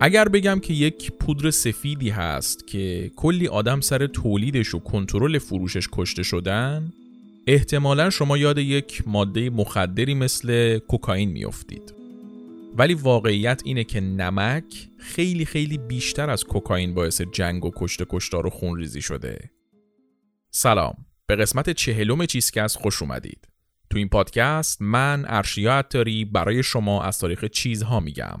اگر بگم که یک پودر سفیدی هست که کلی آدم سر تولیدش و کنترل فروشش کشته شدن احتمالا شما یاد یک ماده مخدری مثل کوکائین میافتید. ولی واقعیت اینه که نمک خیلی خیلی بیشتر از کوکائین باعث جنگ و کشته کشتار و خونریزی شده. سلام. به قسمت چهلم چیزکست خوش اومدید. تو این پادکست من ارشیا عطاری برای شما از تاریخ چیزها میگم.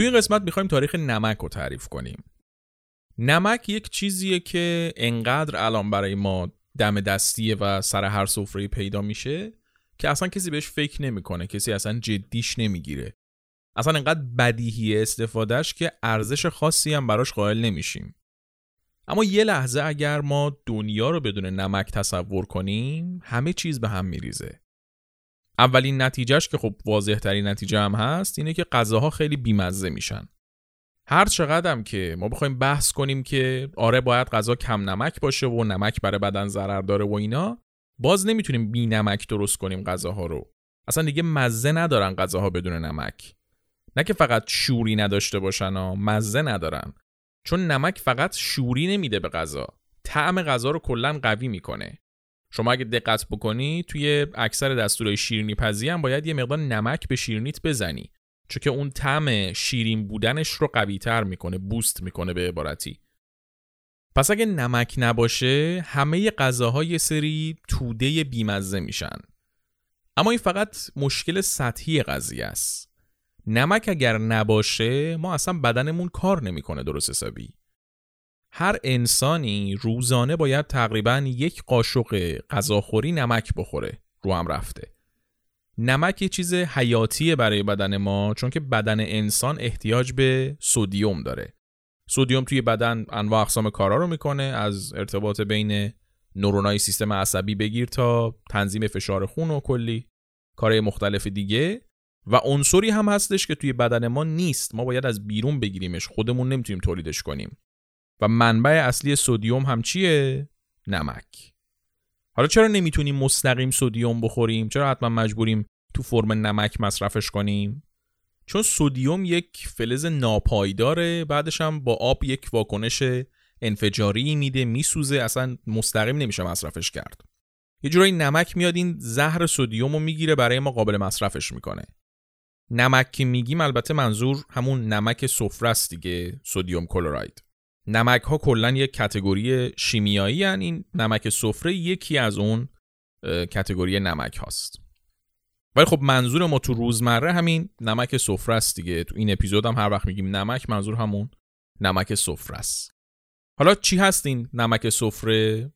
توی این قسمت می‌خوایم تاریخ نمک رو تعریف کنیم. نمک یک چیزیه که انقدر الان برای ما دم دستیه و سر هر سفره پیدا میشه که اصلا کسی بهش فکر نمی‌کنه کسی اصلا جدیش نمی‌گیره. اصلا انقدر بدیهی استفادهش که ارزش خاصی هم براش قائل نمیشیم. اما یه لحظه اگر ما دنیا رو بدون نمک تصور کنیم همه چیز به هم میریزه. اولین نتیجهش که خب واضح ترین نتیجه هم هست اینه که غذاها خیلی بیمزه میشن. هر چقدرم که ما بخوایم بحث کنیم که آره باید غذا کم نمک باشه و نمک برای بدن ضرر داره و اینا باز نمی‌تونیم بی نمک درست کنیم غذاها رو. اصلا دیگه مزه ندارن غذاها بدون نمک. نه که فقط شوری نداشته باشن و مزه ندارن. چون نمک فقط شوری نمیده به غذا. طعم غذا رو کلا قوی می‌کنه. شما اگه دقت بکنی توی اکثر دستورهای شیرینی پزی هم باید یه مقدار نمک به شیرینیت بزنی. چون که اون طعم شیرین بودنش رو قوی تر می‌کنه بوست می‌کنه به عبارتی. پس اگه نمک نباشه همه غذاها یه سری توده بیمزه میشن. اما این فقط مشکل سطحی قضیه است. نمک اگر نباشه ما اصلا بدنمون کار نمی‌کنه درست حسابی. هر انسانی روزانه باید تقریبا یک قاشق غذاخوری نمک بخوره رو هم رفته. نمک یه چیز حیاتیه برای بدن ما چون که بدن انسان احتیاج به سودیوم داره. سودیوم توی بدن انواع اقسام کارا رو می‌کنه از ارتباط بین نورونای سیستم عصبی بگیر تا تنظیم فشار خون و کلی کارهای مختلف دیگه. و عنصری هم هستش که توی بدن ما نیست. ما باید از بیرون بگیریمش. خودمون نمی‌تونیم تولیدش کنیم. و منبع اصلی سودیوم هم چیه؟ نمک. حالا چرا نمی‌تونیم مستقیم سودیوم بخوریم؟ چرا حتما مجبوریم تو فرم نمک مصرفش کنیم؟ چون سودیوم یک فلز ناپایداره بعدش هم با آب یک واکنش انفجاری میده میسوزه اصلا مستقیم نمیشه مصرفش کرد یه جورایی نمک میاد این زهر سودیوم رو می‌گیره برای ما قابل مصرفش می‌کنه نمک که میگیم البته منظور همون نمک سفره است دیگه سودیوم کلراید نمک ها کلا یک کتگوری شیمیایی هن. این نمک سفره یکی از اون کتگوری نمک هاست. ولی خب منظور ما تو روزمره همین نمک سفره است دیگه. تو این اپیزود هم هر وقت میگیم نمک منظور همون نمک سفره است. حالا چی هست این نمک سفره؟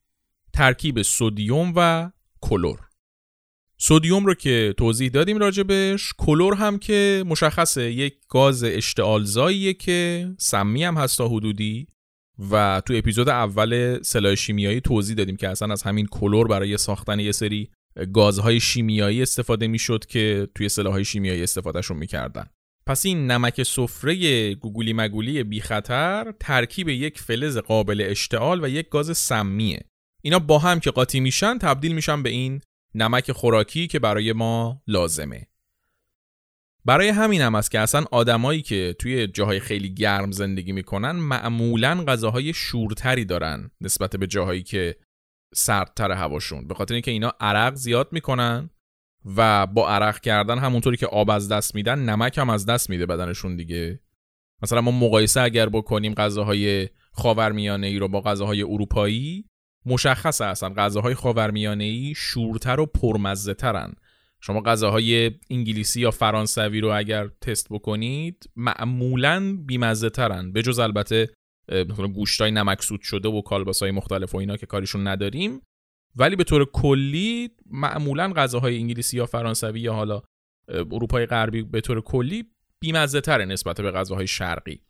ترکیب سودیوم و کلور. سودیوم رو که توضیح دادیم راجبش کلور هم که مشخصه. یک گاز اشتعالزاییه که سمی هم هست تا حدودی. و تو اپیزود اول سلاح شیمیایی توضیح دادیم که اصلا از همین کلور برای ساختن یه سری گازهای شیمیایی استفاده می‌شد که توی سلاحهای شیمیایی استفادهشون می‌کردن. پس این نمک سفره گوگولی مگولی بی خطر ترکیب یک فلز قابل اشتعال و یک گاز سمیه. اینا با هم که قاطی میشن تبدیل میشن به این نمک خوراکی که برای ما لازمه. برای همین هم است که اصلا آدمایی که توی جاهای خیلی گرم زندگی می‌کنن معمولا غذاهای شورتری دارن نسبت به جاهایی که سردتر هواشون. به خاطر اینکه اینا عرق زیاد می‌کنن و با عرق کردن همونطوری که آب از دست میدن نمک هم از دست میده بدنشون دیگه. مثلا ما مقایسه اگر بکنیم غذاهای خاورمیانه ای رو با غذاهای اروپایی مشخص اصلا غذاهای خاورمیانه ای شورتر و پرمزه ترن شما غذاهای انگلیسی یا فرانسوی رو اگر تست بکنید معمولا بیمزه ترن. به جز البته مثلا گوشتای نمکسود شده و کالباسای مختلف و اینا که کاریشون نداریم. ولی به طور کلی معمولا غذاهای انگلیسی یا فرانسوی یا حالا اروپای غربی به طور کلی بیمزه تره نسبت به غذاهای شرقی.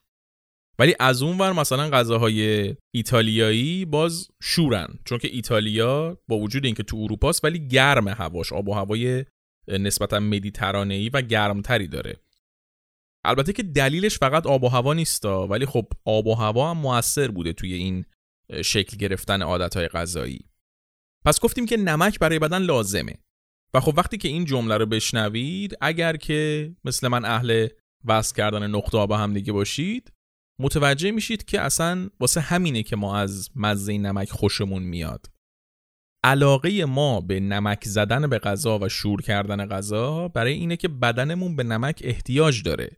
ولی از اون ور مثلا غذاهای ایتالیایی باز شورن. چون که ایتالیا با وجود اینکه تو اروپاست ولی گرم هواش آب و هوای نسبتا مدیترانه‌ای و گرمتری داره. البته که دلیلش فقط آب و هوا نیستا ولی خب آب و هوا هم موثر بوده توی این شکل گرفتن عادتهای غذایی. پس گفتیم که نمک برای بدن لازمه. و خب وقتی که این جمله رو بشنوید اگر که مثل من اهل وصل کردن نقطه آب هم دیگه باشید متوجه میشید که اصلا واسه همینه که ما از مزه نمک خوشمون میاد. علاقه ما به نمک زدن به غذا و شور کردن غذا برای اینه که بدنمون به نمک احتیاج داره.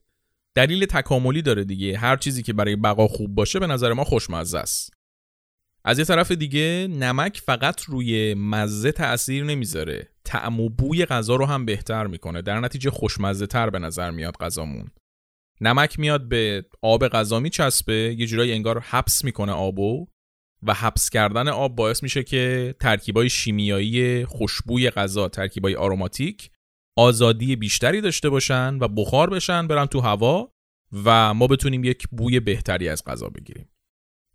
دلیل تکاملی داره دیگه. هر چیزی که برای بقا خوب باشه به نظر ما خوشمزه است. از یه طرف دیگه نمک فقط روی مزه تأثیر نمی‌ذاره. طعم و بوی غذا رو هم بهتر می‌کنه. در نتیجه خوشمزه تر به نظر میاد غذامون. نمک میاد به آب غذا میچسبه یه جورایی انگار حبس می‌کنه آبو. و حبس کردن آب باعث میشه که ترکیبای شیمیایی خوشبوی غذا ترکیبای آروماتیک آزادی بیشتری داشته باشن و بخار بشن برن تو هوا و ما بتونیم یک بوی بهتری از غذا بگیریم.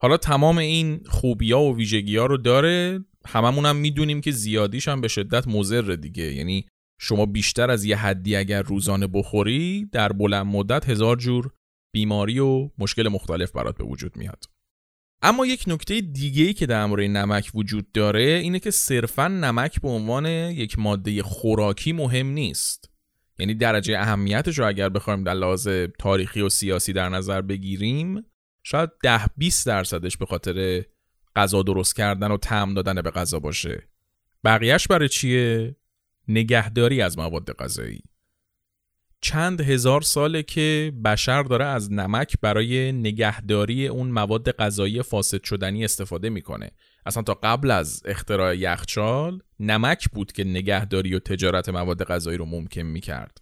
حالا تمام این خوبیا و ویژگی ها رو داره هممون هم می‌دونیم که زیادیش هم به شدت مضر دیگه. یعنی شما بیشتر از یه حدی اگر روزانه بخوری در بلند مدت هزار جور بیماری و مشکل مختلف برات به وجود میاد. اما یک نکته دیگه ای که در مورد نمک وجود داره اینه که صرفا نمک به عنوان یک ماده خوراکی مهم نیست. یعنی درجه اهمیتش رو اگر بخوایم در لحاظ تاریخی و سیاسی در نظر بگیریم شاید ده 20 درصدش به خاطر غذا درست کردن و طعم دادن به غذا باشه. بقیهش برای چیه؟ نگهداری از مواد غذایی. چند هزار ساله که بشر داره از نمک برای نگهداری اون مواد غذایی فاسد شدنی استفاده می‌کنه. اصلا تا قبل از اختراع یخچال نمک بود که نگهداری و تجارت مواد غذایی رو ممکن می‌کرد.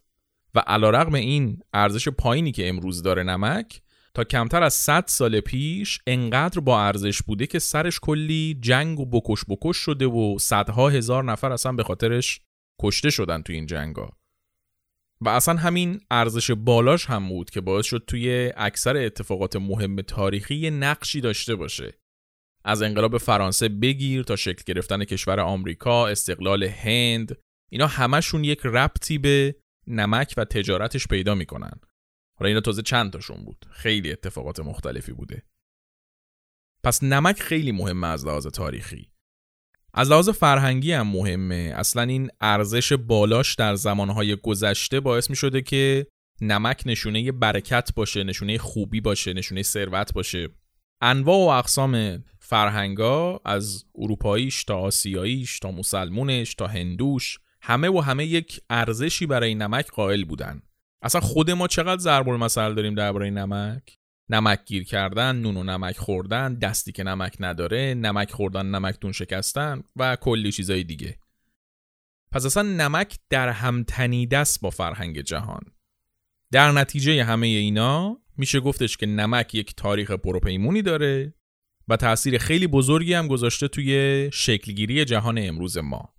و علیرغم این ارزش پایینی که امروز داره نمک تا کمتر از 100 سال پیش انقدر با ارزش بوده که سرش کلی جنگ و بکش بکش شده و صدها هزار نفر اصلا به خاطرش کشته شدن تو این جنگا. و اصلا همین ارزش بالاش هم بود که باعث شد توی اکثر اتفاقات مهم تاریخی نقشی داشته باشه. از انقلاب فرانسه بگیر تا شکل گرفتن کشور آمریکا، استقلال هند اینا همشون یک ربطی به نمک و تجارتش پیدا می‌کنن. حالا اینا تازه چند تاشون بود؟ خیلی اتفاقات مختلفی بوده. پس نمک خیلی مهمه از لحاظ تاریخی. از لحاظ فرهنگی هم مهمه. اصلا این ارزش بالاش در زمانهای گذشته باعث می شده که نمک نشونه برکت باشه نشونه خوبی باشه نشونه ثروت باشه. انواع و اقسام فرهنگا از اروپاییش تا آسیاییش تا مسلمونش تا هندوش همه و همه یک ارزشی برای نمک قائل بودن. اصلا خود ما چقدر ضرب المثل داریم درباره نمک؟ نمک گیر کردن نون و نمک خوردن دستی که نمک نداره نمک خوردن نمکتون شکستن و کلی چیزای دیگه. پس اصلا نمک در هم تنیده است با فرهنگ جهان. در نتیجه همه اینا میشه گفتش که نمک یک تاریخ پروپیمونی داره و تاثیر خیلی بزرگی هم گذاشته توی شکلگیری جهان امروز ما.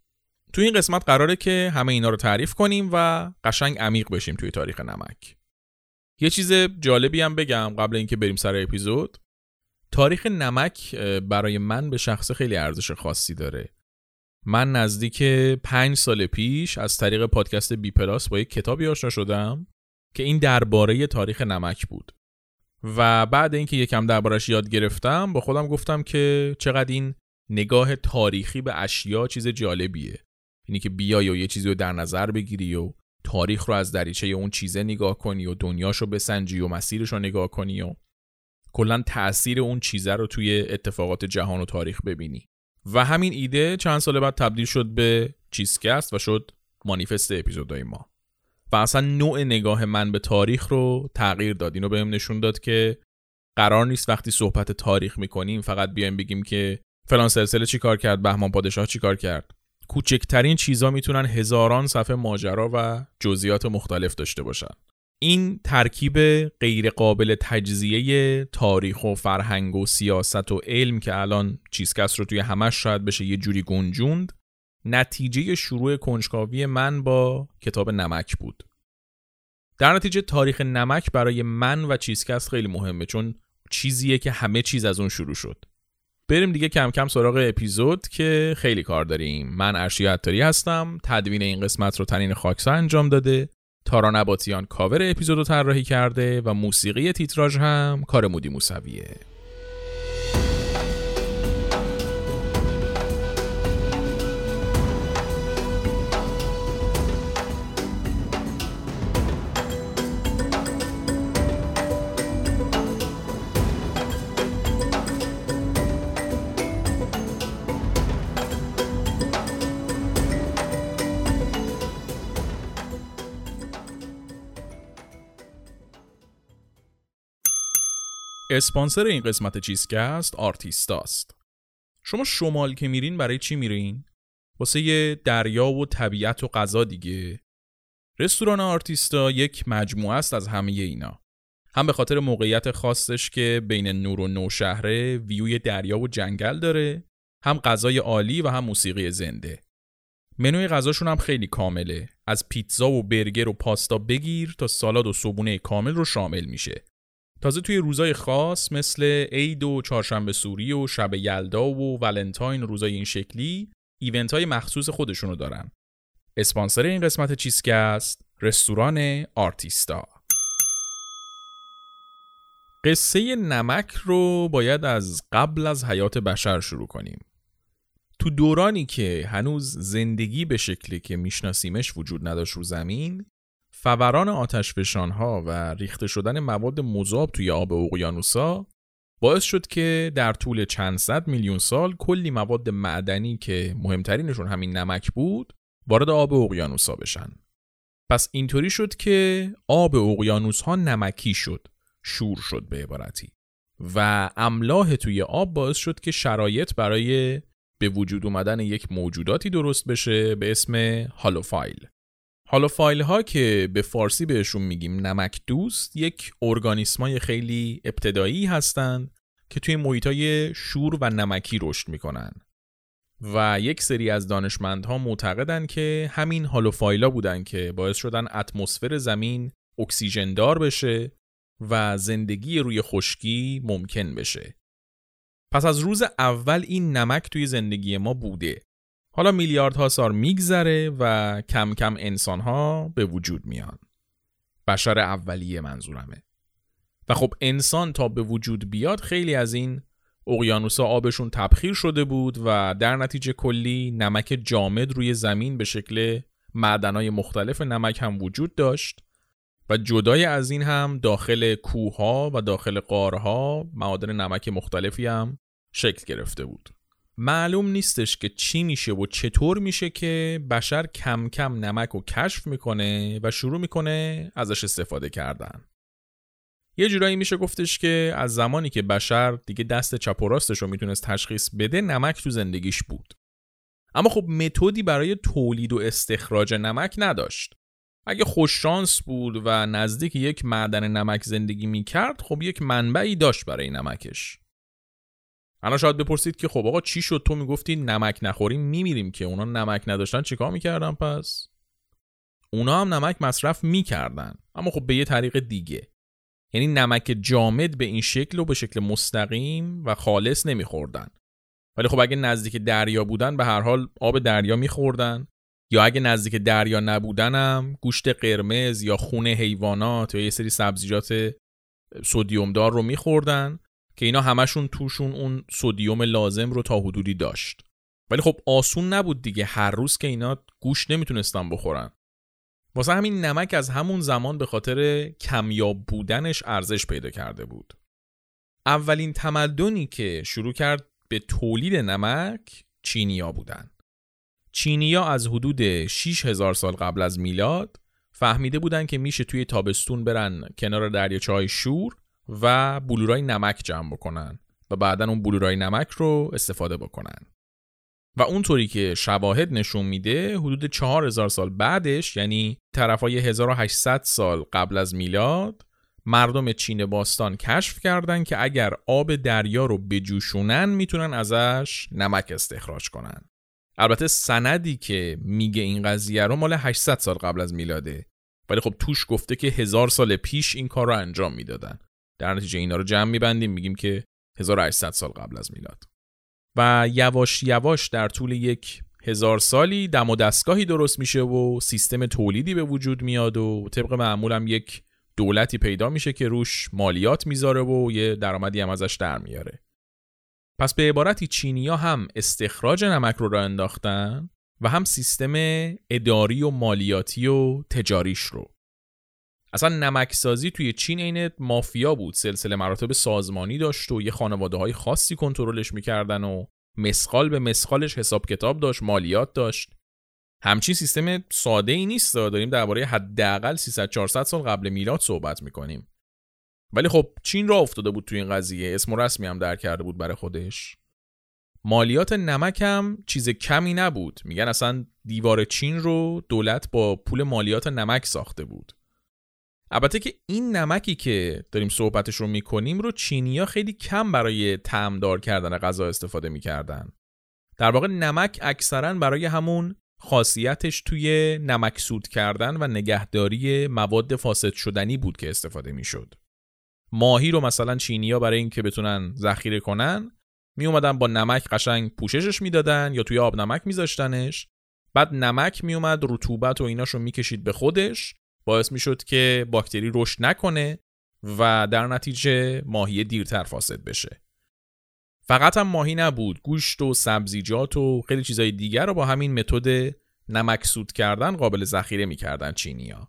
توی این قسمت قراره که همه اینا رو تعریف کنیم و قشنگ عمیق بشیم توی تاریخ نمک. یه چیز جالبی هم بگم قبل اینکه بریم سر اپیزود. تاریخ نمک برای من به شخص خیلی ارزش خاصی داره. من نزدیک پنج سال پیش از طریق پادکست بی پلاس با یک کتابی آشنا شدم که این درباره تاریخ نمک بود. و بعد اینکه یکم دربارش یاد گرفتم با خودم گفتم که چقدر این نگاه تاریخی به اشیا چیز جالبیه. اینی که بیای و یه چیزی رو در نظر بگیری و تاریخ رو از دریچه اون چیزه نگاه کنی و دنیاشو بسنجی و مسیرش رو نگاه کنی و کلا تاثیر اون چیزه رو توی اتفاقات جهان و تاریخ ببینی. و همین ایده چند سال بعد تبدیل شد به چیزکست و شد مانیفست اپیزودهای ما. و اصلا نوع نگاه من به تاریخ رو تغییر داد. اینو بهم نشون داد که قرار نیست وقتی صحبت تاریخ می‌کنیم فقط بیایم بگیم که فلان سلسله چیکار کرد بهمان پادشاه چیکار کرد. کوچکترین چیزا می‌تونن هزاران صفحه ماجرا و جزئیات مختلف داشته باشن. این ترکیب غیرقابل تجزیه تاریخ و فرهنگ و سیاست و علم که الان چیزکس رو توی همش شاید بشه یه جوری گنجوند نتیجه شروع کنجکاوی من با کتاب نمک بود. در نتیجه تاریخ نمک برای من و چیزکس خیلی مهمه چون چیزیه که همه چیز از اون شروع شد. بریم دیگه کم کم سراغ اپیزود که خیلی کار داریم. من ارشی عطاری هستم. تدوین این قسمت رو تنین خاکسا انجام داده. تارا نباتیان کاور اپیزود رو طراحی کرده و موسیقی تیتراژ هم کار مودی موسویه. اسپانسر این قسمت چیزکست آرتیستاست. شما شمال که میرین برای چی میرین؟ واسه یه دریا و طبیعت و غذا دیگه. رستوران آرتیستا یک مجموعه است از همه اینا. هم به خاطر موقعیت خاصش که بین نور و نوشهره ویوی دریا و جنگل داره، هم غذای عالی و هم موسیقی زنده. منوی غذاشون هم خیلی کامله. از پیتزا و برگر و پاستا بگیر تا سالاد و صبونه کامل رو شامل میشه. تازه توی روزای خاص مثل عید و چهارشنبه سوری و شب یلدا و ولنتاین روزای این شکلی ایونت های مخصوص خودشونو دارن. اسپانسر این قسمت چیزکست رستوران آرتیستا. قصه نمک رو باید از قبل از حیات بشر شروع کنیم. تو دورانی که هنوز زندگی به شکلی که میشناسیمش وجود نداشت رو زمین فوران ها و ریخته شدن مواد مذاب توی آب اقیانوسا باعث شد که در طول چند صد میلیون سال کلی مواد معدنی که مهمترینشون همین نمک بود وارد آب اقیانوسا بشن. پس اینطوری شد که آب اقیانوس ها نمکی شد، شور شد به عبارتی. و املاح توی آب باعث شد که شرایط برای به وجود اومدن یک موجوداتی درست بشه به اسم هالوفایل. حالا فایل ها که به فارسی بهشون میگیم نمک دوست یک ارگانیسمای خیلی ابتدایی هستند که توی محیط های شور و نمکی رشد می‌کنن و یک سری از دانشمندها معتقدن که همین هالوفایلا بودن که باعث شدن اتمسفر زمین اکسیژن دار بشه و زندگی روی خشکی ممکن بشه. پس از روز اول این نمک توی زندگی ما بوده حالا میلیاردها سال میگذره و کم کم انسانها به وجود میان. بشر اولیه منظورمه. و خب انسان تا به وجود بیاد خیلی از این اقیانوسا آبشون تبخیر شده بود و در نتیجه کلی نمک جامد روی زمین به شکل معدنهای مختلف نمک هم وجود داشت و جدای از این هم داخل کوهها و داخل قارها معادن نمک مختلفی هم شکل گرفته بود. معلوم نیستش که چی میشه و چطور میشه که بشر کم کم نمک رو کشف می‌کنه و شروع می‌کنه ازش استفاده کردن. یه جورایی میشه گفتش که از زمانی که بشر دیگه دست چپ و راستش رو می‌تونست تشخیص بده نمک تو زندگیش بود. اما خب متدی برای تولید و استخراج نمک نداشت. اگه خوششانس بود و نزدیک یک معدن نمک زندگی می‌کرد خب یک منبعی داشت برای نمکش. الان شاید بپرسید که خب آقا چی شد؟ تو می‌گفتی نمک نخوریم میمیریم که اونا نمک نداشتن چیکار می‌کردن پس؟ اونا هم نمک مصرف می‌کردن اما خب به یه طریق دیگه. یعنی نمک جامد به این شکل و به شکل مستقیم و خالص نمیخوردن. ولی خب اگه نزدیک دریا بودن به هر حال آب دریا میخوردن. یا اگه نزدیک دریا نبودنم گوشت قرمز یا خون حیوانات یا یه سری سبزیجات سودیومدار رو میخوردن. که اینا همشون توشون اون سودیوم لازم رو تا حدودی داشت. ولی خب آسون نبود دیگه. هر روز که اینا گوش نمی‌تونستن بخورن. واسه همین نمک از همون زمان به خاطر کمیاب بودنش ارزش پیدا کرده بود. اولین تمدنی که شروع کرد به تولید نمک چینیا بودن. چینیا از حدود 6000 سال قبل از میلاد فهمیده بودن که میشه توی تابستون برن کنار دریاچه شور و بلورای نمک جمع بکنن و بعدا اون بلورای نمک رو استفاده بکنن. و اونطوری که شواهد نشون میده حدود 4000 سال بعدش یعنی طرفای 1800 سال قبل از میلاد مردم چین باستان کشف کردن که اگر آب دریا رو بجوشونن می‌تونن ازش نمک استخراج کنن. البته سندی که میگه این قضیه رو مال 800 سال قبل از میلاده. ولی خب توش گفته که هزار سال پیش این کار رو انجام می‌دادن. در نتیجه اینا رو جمع میبندیم میگیم که 1800 سال قبل از میلاد. و یواش یواش در طول یک هزار سالی دم و دستگاهی درست میشه و سیستم تولیدی به وجود میاد و طبق معمولم یک دولتی پیدا میشه که روش مالیات می‌ذاره و یه درآمدی هم ازش در میاره. پس به عبارتی چینیا هم استخراج نمک رو را انداختن و هم سیستم اداری و مالیاتی و تجاریش رو. اصلا نمکسازی توی چین عین مافیا بود. سلسله مراتب سازمانی داشت و یه خانواده های خاصی کنترلش می‌کردن و مسخال به مسخالش حساب کتاب داشت مالیات داشت. همچین سیستم ساده ای نیست داریم درباره حداقل 300 400 سال قبل میلاد صحبت می‌کنیم. ولی خب چین را افتاده بود توی این قضیه. اسم و رسمی هم در کرده بود برای خودش. مالیات نمک هم چیز کمی نبود. میگن اصلا دیوار چین رو دولت با پول مالیات نمک ساخته بود. البته که این نمکی که داریم صحبتش رو می‌کنیم رو چینیا خیلی کم برای تعمدار کردن غذا استفاده می‌کردن. در واقع نمک اکثرا برای همون خاصیتش توی نمکسود کردن و نگهداری مواد فاسد شدنی بود که استفاده می‌شد. ماهی رو مثلا چینیا برای اینکه بتونن ذخیره کنن می اومدن با نمک قشنگ پوششش می‌دادن یا توی آب نمک میذاشتنش. بعد نمک می اومد رطوبت و ایناشو می‌کشید به خودش. باعث می‌شد که باکتری رشد نکنه و در نتیجه ماهی دیرتر فاسد بشه. فقط هم ماهی نبود گوشت و سبزیجات و خیلی چیزای دیگر رو با همین متد نمکسود کردن قابل ذخیره می‌کردن چینیا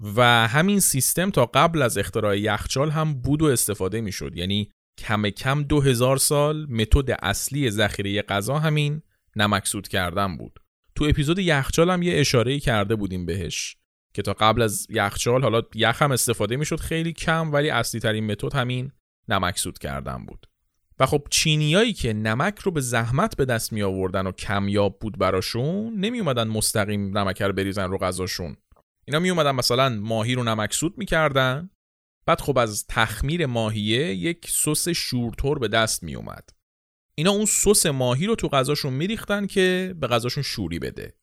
و همین سیستم تا قبل از اختراع یخچال هم بود و استفاده می‌شد. یعنی کم کم دو هزار سال متد اصلی ذخیره غذا همین نمکسود کردن بود. تو اپیزود یخچال هم یه اشاره کرده بودیم بهش. که تا قبل از یخچال حالا یخ هم استفاده می‌شد خیلی کم ولی اصلی ترین متد همین نمکسود کردن بود. و خب چینیایی که نمک رو به زحمت به دست می آوردن و کمیاب بود براشون نمی اومدن مستقیم نمک رو بریزن رو غذاشون. اینا می اومدن مثلا ماهی رو نمکسود می‌کردن. بعد خب از تخمیر ماهیه یک سس شورتور به دست می اومد اینا اون سس ماهی رو تو غذاشون میریختن که به غذاشون شوری بده.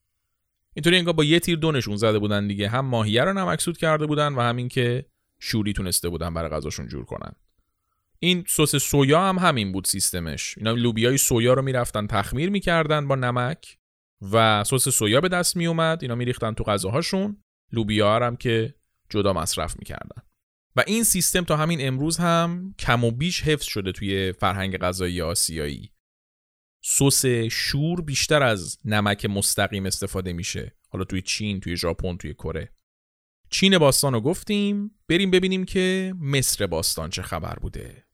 اینطوری انگار با یه تیر دو نشون زده بودن دیگه. هم ماهیه رو نمکسود کرده بودن و همین که شوری تونسته بودن برای غذاشون جور کنن. این سس سویا هم همین بود سیستمش. اینا لوبیای سویا رو می‌رفتن تخمیر می‌کردن با نمک و سس سویا به دست میومد اینا میریختن تو غذاهاشون. لوبیا هم که جدا مصرف می‌کردن. و این سیستم تا همین امروز هم کم و بیش حفظ شده توی فرهنگ غذایی آسیایی. سس شور بیشتر از نمک مستقیم استفاده میشه. حالا توی چین توی ژاپن توی کره. چین باستان رو گفتیم. بریم ببینیم که مصر باستان چه خبر بوده.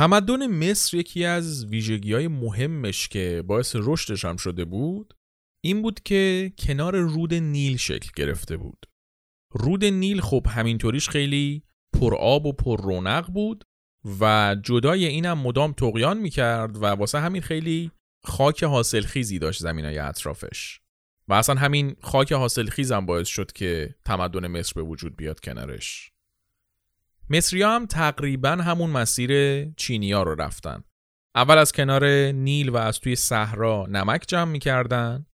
تمدن مصر یکی از ویژگی های مهمش که باعث رشدش هم شده بود این بود که کنار رود نیل شکل گرفته بود. رود نیل خب همینطوریش خیلی پرآب و پر رونق بود و جدای اینم مدام تقیان می‌کرد و واسه همین خیلی خاک حاصلخیزی داشت زمینای اطرافش. و اصلا همین خاک حاصلخیز هم باعث شد که تمدن مصر به وجود بیاد کنارش. مصری هم تقریبا همون مسیر چینیا رو رفتن. اول از کنار نیل و از توی صحرا نمک جمع می‌کردن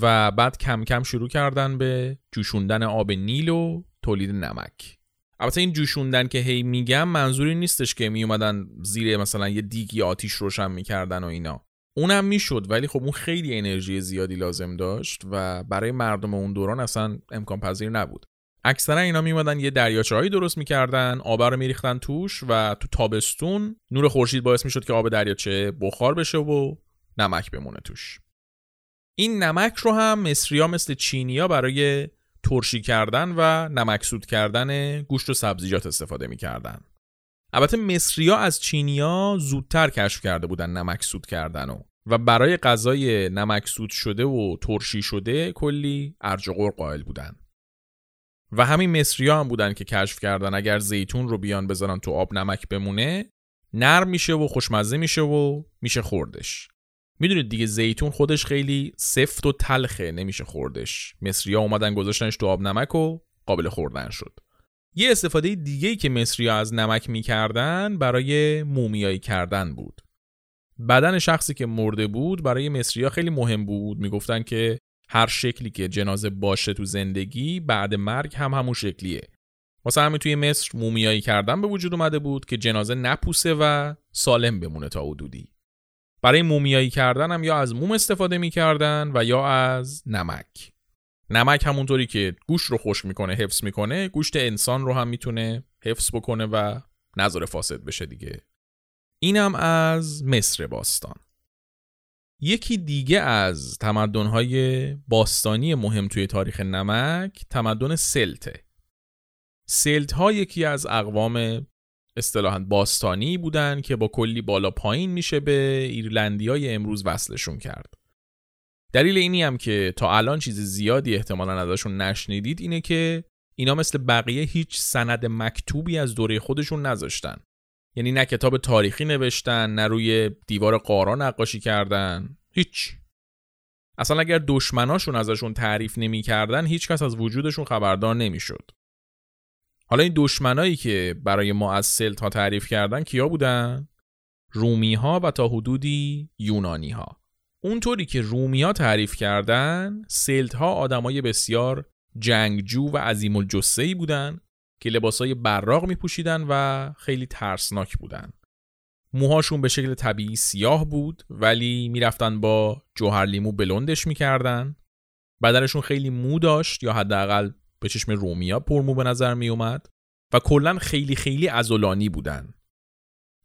و بعد کم کم شروع کردن به جوشوندن آب نیل و تولید نمک. البته این جوشوندن که هی میگم منظوری نیستش که می اومدن زیر مثلا یه دیگی آتیش روشن می‌کردن و اینا. اونم می‌شد ولی خب اون خیلی انرژی زیادی لازم داشت و برای مردم اون دوران اصلا امکان پذیر نبود. اکثرا اینا میمدن یه دریاچه‌ای درست می‌کردن آب رو میریختن توش و تو تابستون نور خورشید باعث می‌شد که آب دریاچه بخار بشه و نمک بمونه توش. این نمک رو هم مصریا مثل چینیا برای ترشی کردن و نمکسود کردن گوشت و سبزیجات استفاده می‌کردن. البته مصریا از چینیا زودتر کشف کرده بودن نمکسود کردن و و برای غذای نمکسود شده و ترشی شده کلی ارج قائل بودن. و همین مصری هم بودن که کشف کردن اگر زیتون رو بیان بذارن تو آب نمک بمونه نرم میشه و خوشمزه میشه و میشه خوردش. می‌دونید دیگه زیتون خودش خیلی سفت و تلخه نمیشه خوردش. مصری ها اومدن گذاشتنش تو آب نمک و قابل خوردن شد. یه استفاده دیگه که مصری ها از نمک می‌کردن برای مومیایی کردن بود. بدن شخصی که مرده بود برای مصری ها خیلی مهم بود. می‌گفتن که هر شکلی که جنازه باشه تو زندگی بعد مرگ هم همون شکلیه. واسه همین توی مصر مومیایی کردن به وجود اومده بود که جنازه نپوسه و سالم بمونه تا حدودی. برای مومیایی کردن هم یا از موم استفاده می‌کردن و یا از نمک. نمک همونطوری که گوشت رو خشک می‌کنه حفظ می‌کنه گوشت انسان رو هم می‌تونه حفظ بکنه و نظر فاسد بشه دیگه. اینم از مصر باستان. یکی دیگه از تمدن‌های باستانی مهم توی تاریخ نمک تمدن سلته. سلت ها یکی از اقوام اصطلاحا باستانی بودن که با کلی بالا پایین میشه به ایرلندی های امروز وصلشون کرد. دلیل اینی هم که تا الان چیز زیادی احتمالا ازشون نشنیدید اینه که اینا مثل بقیه هیچ سند مکتوبی از دوره خودشون نذاشتن. یعنی نه کتاب تاریخی نوشتن نه روی دیوار قارا نقاشی کردن. هیچ. اصلا اگر دشمناشون ازشون تعریف نمی‌کردن هیچکس از وجودشون خبردار نمی‌شد. حالا این دشمنایی که برای ما از سلت ها تعریف کردن کیا بودن؟ رومی ها و تا حدودی یونانی ها اونطوری که رومی ها تعریف کردن سلت ها آدمای بسیار جنگجو و عظیم الجثه‌ای بودن. که لباسای براق می پوشیدن و خیلی ترسناک بودن. موهاشون به شکل طبیعی سیاه بود ولی می‌رفتن با جوهر لیمو بلندش می‌کردن. بدنشون خیلی مو داشت یا حداقل به چشم رومیا پرمو به نظر می اومد و کلا خیلی خیلی ازولانی بودن.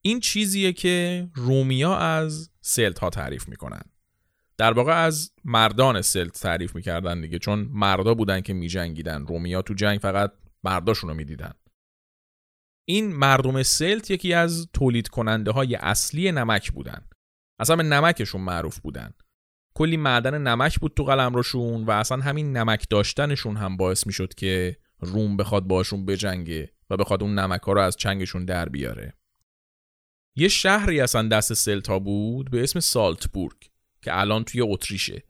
این چیزیه که رومیا از سلت ها تعریف می‌کنن. در واقع از مردان سلت تعریف می‌کردن دیگه چون مردا بودن که میجنگیدن رومیا تو جنگ فقط مرداشون رو می‌دیدن. این مردم سلت یکی از تولید کننده های اصلی نمک بودن. اصلا به نمکشون معروف بودن. کلی معدن نمک بود تو قلمروشون و اصلا همین نمک داشتنشون هم باعث می‌شد که روم بخواد باشون بجنگه و بخواد اون نمک ها رو از چنگشون در بیاره. یه شهری اصلا دست سلتا بود به اسم سالتبورگ که الان توی اتریشه.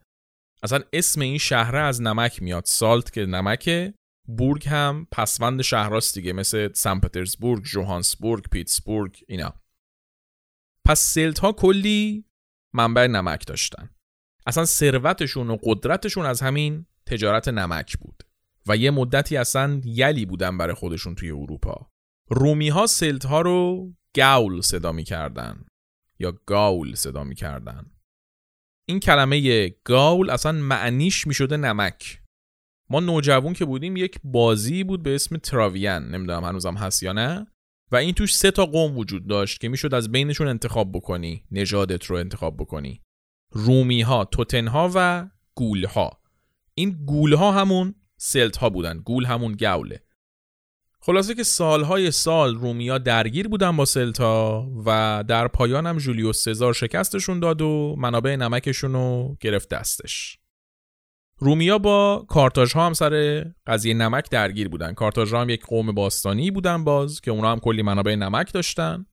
اصلا اسم این شهره از نمک میاد. سالت که نمکه بورگ هم پسوند شهراست دیگه مثل سن پترزبورگ، جوهانسبورگ، پیتسبورگ اینا. پس سلت ها کلی منبع نمک داشتن. اصلا ثروتشون و قدرتشون از همین تجارت نمک بود و یه مدتی اصلا یلی بودن برای خودشون توی اروپا. رومی ها سلت ها رو گاول صدا می‌کردن یا گاول صدا می‌کردن. این کلمه گاول اصلا معنیش می‌شده نمک ما نوجوان که بودیم یک بازی بود به اسم تراویان نمی‌دونم هنوزم هست یا نه. و این توش سه تا قوم وجود داشت که می‌شد از بینشون انتخاب بکنی نژادت رو انتخاب بکنی. رومی ها توتن ها و گول ها این گول ها همون سلت ها بودن گول همون گوله. خلاصه که سالهای سال رومیا درگیر بودن با سلتا و در پایان هم جولیوس سزار شکستشون داد و منابع نمکشون رو گرفت دستش. رومیا با کارتاژ ها هم سر قضیه نمک درگیر بودن. کارتاژ ها هم یک قوم باستانی بودن باز که اونا هم کلی منابع نمک داشتن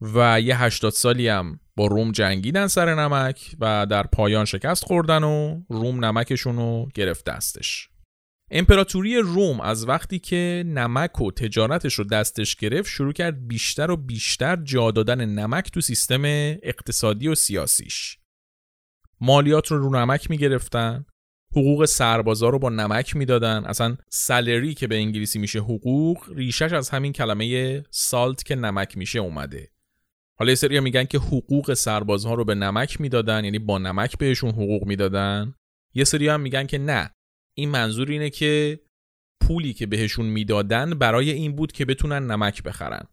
و یه هشتاد سالی هم با روم جنگیدن سر نمک و در پایان شکست خوردن و روم نمکشون رو گرفت دستش. امپراتوری روم از وقتی که نمک و تجارتش رو دستش گرفت شروع کرد بیشتر و بیشتر جا دادن نمک تو سیستم اقتصادی و سیاسیش. مالیات رو رو نمک می‌گرفتن. حقوق سربازا رو با نمک می‌دادن. اصلا سالری که به انگلیسی میشه حقوق ریشش از همین کلمه سالت که نمک میشه اومده. حالا یه سری میگن که حقوق سربازها رو به نمک می‌دادن یعنی با نمک بهشون حقوق می‌دادن. یه سری هم میگن که نه. این منظور اینه که پولی که بهشون می‌دادن برای این بود که بتونن نمک بخرن.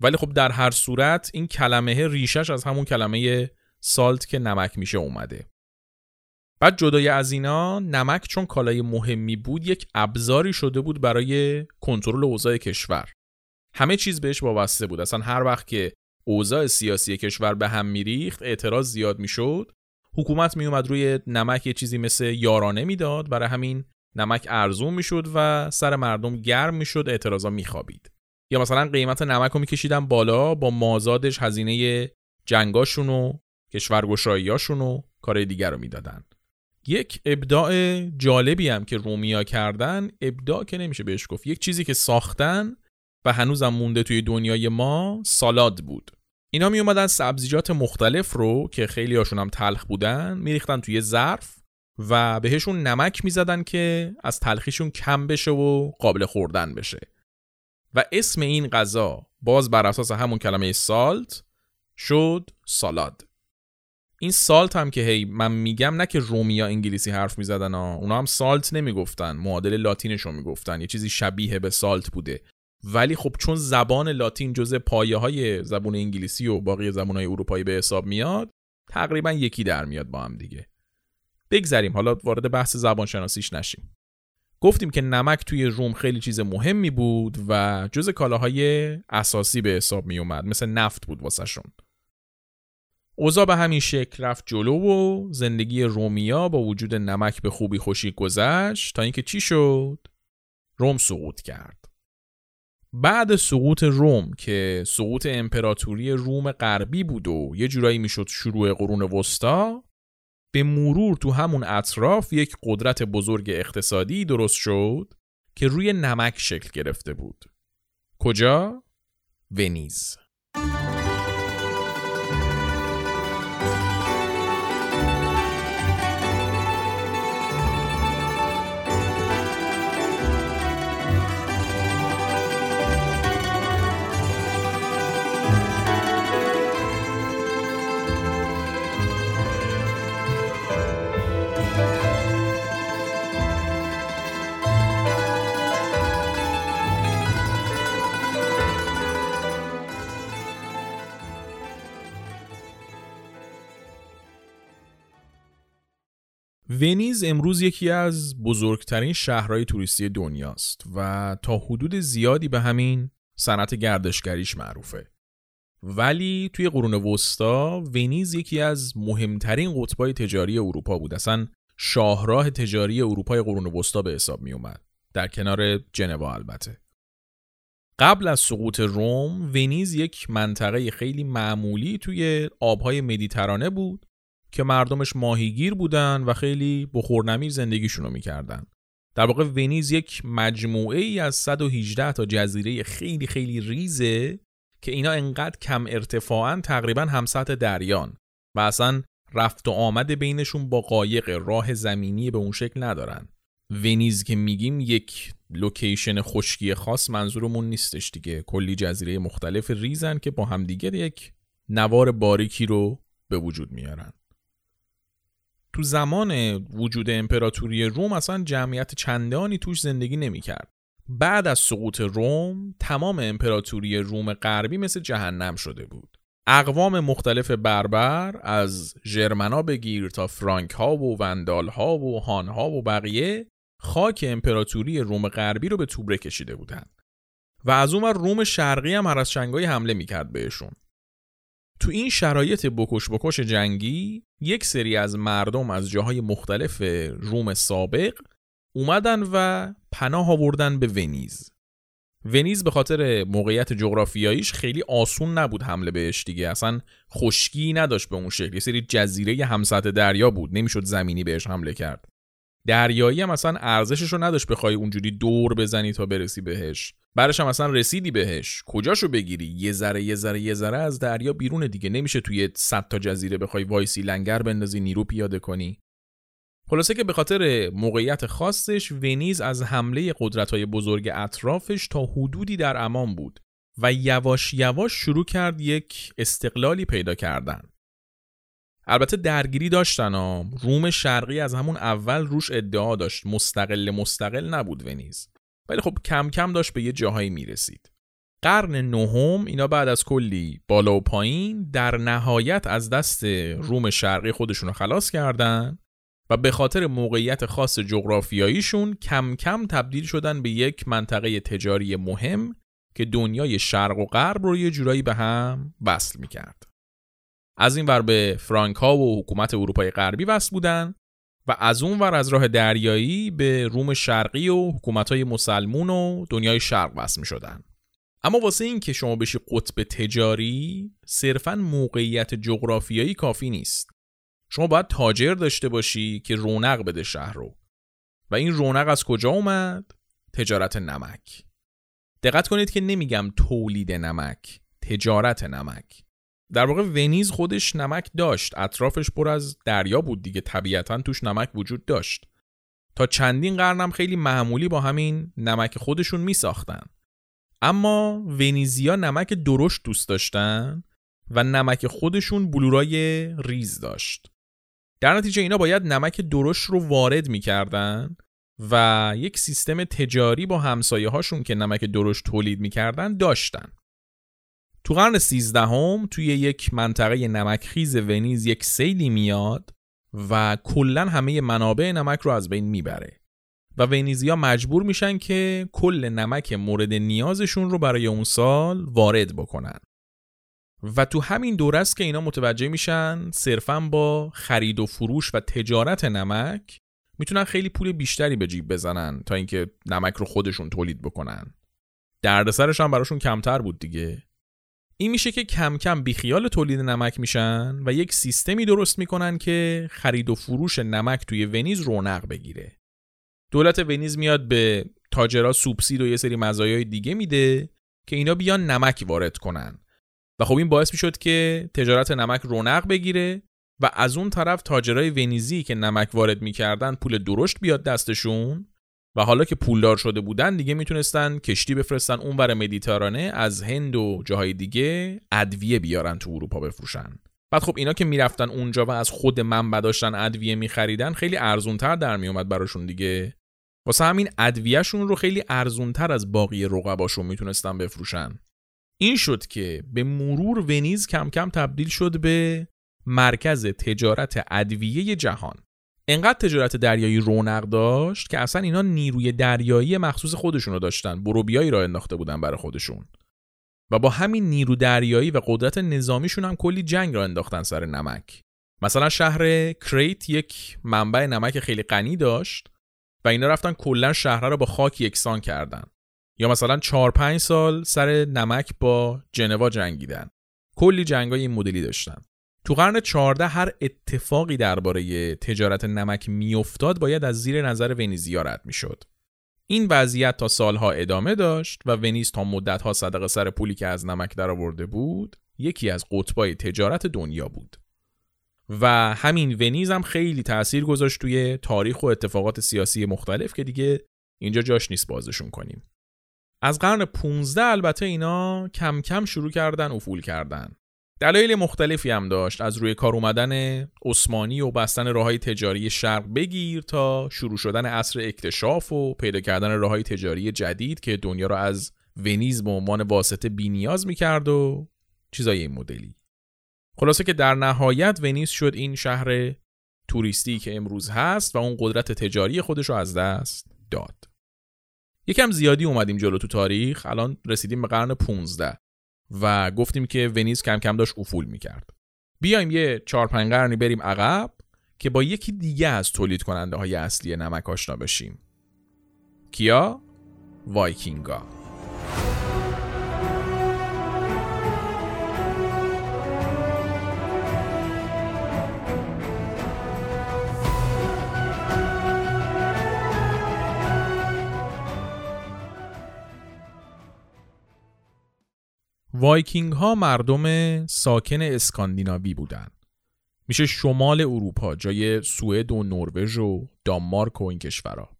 ولی خب در هر صورت این کلمه ریشش از همون کلمه سالت که نمک میشه اومده. بعد جدای از اینا نمک چون کالای مهمی بود یک ابزاری شده بود برای کنترل اوضاع کشور. همه چیز بهش وابسته بود. اصلا هر وقت که اوضاع سیاسی کشور به هم میریخت اعتراض زیاد می‌شد. حکومت میومد روی نمک یه چیزی مثل یارانه می‌داد. برای همین نمک ارزون می‌شد و سر مردم گرم می‌شد اعتراضا میخوابید. یا مثلا قیمت نمک رو میکشیدن بالا با مازادش هزینه جنگاشون و کشورگشاییاشون و کار دیگر رو می‌دادن. یک ابداع جالبی هم که رومیا کردن ابداع که نمیشه بهش گفت. یک چیزی که ساختن و هنوزم مونده توی دنیای ما سالاد بود. اینا می اومدن سبزیجات مختلف رو که خیلی هاشون هم تلخ بودن میریختن توی ظرف و بهشون نمک می‌زدن که از تلخیشون کم بشه و قابل خوردن بشه. و اسم این غذا باز بر اساس همون کلمه سالت شد سالاد. این سالت هم که هی من میگم نه که رومیا انگلیسی حرف می‌زدن ها اونا هم سالت نمی‌گفتن معادل لاتینش رو می‌گفتن یه چیزی شبیه به سالت بوده. ولی خب چون زبان لاتین جزء پایه های زبان انگلیسی و باقی زبان های اروپایی به حساب میاد تقریبا یکی در میاد با هم دیگه. بگذریم حالا وارد بحث زبان شناسیش نشیم. گفتیم که نمک توی روم خیلی چیز مهمی بود و جز کالاهای اساسی به حساب می اومد مثل نفت بود واسهشون. اوضاع به همین شکل رفت جلو و زندگی رومیا با وجود نمک به خوبی خوشی گذشت تا اینکه چی شد؟ روم سقوط کرد. بعد سقوط روم که سقوط امپراتوری روم غربی بود و یه جورایی می‌شد شروع قرون وسطا به مرور تو همون اطراف یک قدرت بزرگ اقتصادی درست شد که روی نمک شکل گرفته بود. کجا؟ ونیز. ونیز امروز یکی از بزرگترین شهرهای توریستی دنیاست و تا حدود زیادی به همین صنعت گردشگریش معروفه. ولی توی قرون وسطا ونیز یکی از مهمترین قطبای تجاری اروپا بود. اصلا شاهراه تجاری اروپای قرون وسطا به حساب می اومد. در کنار جنوا البته. قبل از سقوط روم ونیز یک منطقه خیلی معمولی توی آبهای مدیترانه بود که مردمش ماهیگیر بودن و خیلی بخورنمیر زندگیشون رو می‌کردن. در واقع ونیز یک مجموعه ای از 118 تا جزیره خیلی خیلی ریزه که اینا انقدر کم ارتفاعن تقریبا هم سطح دریان و اصلا رفت و آمد بینشون با قایق راه زمینی به اون شکل ندارن. ونیز که میگیم یک لوکیشن خشکی خاص منظورمون نیستش دیگه. کلی جزیره مختلف ریزن که با همدیگه یک نوار باریکی رو به وجود میارن. تو زمان وجود امپراتوری روم اصلا جمعیت چندانی توش زندگی نمی‌کرد. بعد از سقوط روم تمام امپراتوری روم غربی مثل جهنم شده بود. اقوام مختلف بربر از ژرمنا بگیر تا فرانک ها و وندال ها و هان ها و بقیه خاک امپراتوری روم غربی رو به توبره کشیده بودند و از اون روم شرقی هم هر از شنگای حمله می‌کرد بهشون تو این شرایط بکش بکش جنگی یک سری از مردم از جاهای مختلف روم سابق اومدن و پناه آوردن به ونیز. ونیز به خاطر موقعیت جغرافیاییش خیلی آسون نبود حمله بهش دیگه. اصلا خشکی نداشت به اون شکل. یه سری جزیره همسطح دریا بود. نمی‌شد زمینی بهش حمله کرد. دریایی هم اصلا ارزشش رو نداشت بخوای اونجوری دور بزنی تا برسی بهش. بعدش هم اصلا رسیدی بهش. کجاشو بگیری؟ یه ذره یه ذره یه ذره از دریا بیرون دیگه. نمیشه توی 100 تا جزیره بخوای وایسی لنگر بندازی نیرو پیاده کنی. خلاصه که به خاطر موقعیت خاصش ونیز از حمله قدرت‌های بزرگ اطرافش تا حدودی در امان بود و یواش یواش شروع کرد یک استقلالی پیدا کردن. البته درگیری داشتن ها. روم شرقی از همون اول روش ادعا داشت. مستقل مستقل نبود ونیز. ولی خب کم کم داشت به یه جاهایی می‌رسید. قرن نهم اینا بعد از کلی بالا و پایین در نهایت از دست روم شرقی خودشون رو خلاص کردن و به خاطر موقعیت خاص جغرافیاییشون کم کم تبدیل شدن به یک منطقه تجاری مهم که دنیای شرق و غرب رو یه جورایی به هم وصل می‌کرد. از این ور به فرانکا و حکومت اروپای غربی وصل بودن و از اون ور از راه دریایی به روم شرقی و حکومتهای مسلمون و دنیای شرق وصل می شدن. اما واسه این که شما بشی قطب تجاری صرفا موقعیت جغرافیایی کافی نیست. شما باید تاجر داشته باشی که رونق بده شهر رو. و این رونق از کجا اومد؟ تجارت نمک. دقت کنید که نمیگم تولید نمک، تجارت نمک. در واقع ونیز خودش نمک داشت. اطرافش پر از دریا بود دیگه. طبیعتا توش نمک وجود داشت. تا چندین قرنم خیلی معمولی با همین نمک خودشون می ساختن. اما ونیزیا نمک درشت دوست داشتن و نمک خودشون بلورای ریز داشت. در نتیجه اینا باید نمک درشت رو وارد می‌کردن و یک سیستم تجاری با همسایه هاشون که نمک درشت تولید می‌کردن داشتن. تو قرن سیزدهم توی یک منطقه نمکخیز ونیز یک سیلی میاد و کلا همه منابع نمک رو از بین می‌بره. و ونیزیا مجبور میشن که کل نمک مورد نیازشون رو برای اون سال وارد بکنن. و تو همین دوره است که اینا متوجه میشن صرفا با خرید و فروش و تجارت نمک می‌تونن خیلی پول بیشتری به جیب بزنن تا اینکه نمک رو خودشون تولید بکنن. دردسرش هم براشون کمتر بود دیگه. این میشه که کم کم بیخیال تولید نمک میشن و یک سیستمی درست می‌کنن که خرید و فروش نمک توی ونیز رونق بگیره. دولت ونیز میاد به تاجرا سوبسید و یه سری مزایای دیگه میده که اینا بیان نمک وارد کنن. و خب این باعث می‌شد که تجارت نمک رونق بگیره و از اون طرف تاجرای ونیزی که نمک وارد می‌کردن پول درشت بیاد دستشون و حالا که پولدار شده بودن دیگه می‌تونستن کشتی بفرستن اونور مدیترانه از هند و جاهای دیگه ادویه بیارن تو اروپا بفروشن. بعد خب اینا که می‌رفتن اونجا و از خود منبع داشتن ادویه میخریدن خیلی ارزونتر در میومد براشون دیگه. واسه همین ادویهشون رو خیلی ارزونتر از باقی رقباشون می‌تونستن بفروشن. این شد که به مرور ونیز کم کم تبدیل شد به مرکز تجارت ادویه جهان. انقدر تجارت دریایی رونق داشت که اصلا اینا نیروی دریایی مخصوص خودشون رو داشتن. بروبیایی را انداخته بودن برای خودشون. و با همین نیرو دریایی و قدرت نظامیشون هم کلی جنگ را انداختن سر نمک. مثلا شهر کریت یک منبع نمک خیلی غنی داشت و اینا رفتن کلا شهر رو با خاک یکسان کردن. یا مثلا 4 5 سال سر نمک با جنوا جنگیدن. کلی جنگای این مدلی داشتن. تو قرن 14 هر اتفاقی درباره تجارت نمک میافتاد باید از زیر نظر ونیزیا رد می‌شد. این وضعیت تا سالها ادامه داشت و ونیز تا مدتها صدق سر پولی که از نمک درآورده بود یکی از قطبای تجارت دنیا بود. و همین ونیز هم خیلی تاثیر گذاشت توی تاریخ و اتفاقات سیاسی مختلف که دیگه اینجا جاش نیست بازشون کنیم. از قرن 15 البته اینا کم کم شروع کردن افول کردن دلایل مختلفی هم داشت. از روی کار اومدن عثمانی و بستن راههای تجاری شرق بگیر تا شروع شدن عصر اکتشاف و پیدا کردن راههای تجاری جدید که دنیا را از ونیز به عنوان واسطه بینیاز می‌کرد و چیزای این مدلی. خلاصه که در نهایت ونیز شد این شهر توریستی که امروز هست و اون قدرت تجاری خودش رو از دست داد. یکم زیادی اومدیم جلو تو تاریخ الان رسیدیم به قرن 15 و گفتیم که ونیز کم کم داشت افول می‌کرد. بیایم یه چهار پنج قرنی بریم عقب که با یکی دیگه از تولید کننده های اصلی نمک آشنا بشیم. کیا؟ وایکینگا. وایکینگ ها مردم ساکن اسکاندیناوی بودند. میشه شمال اروپا جای سوئد و نروژ و دانمارک و این کشورها.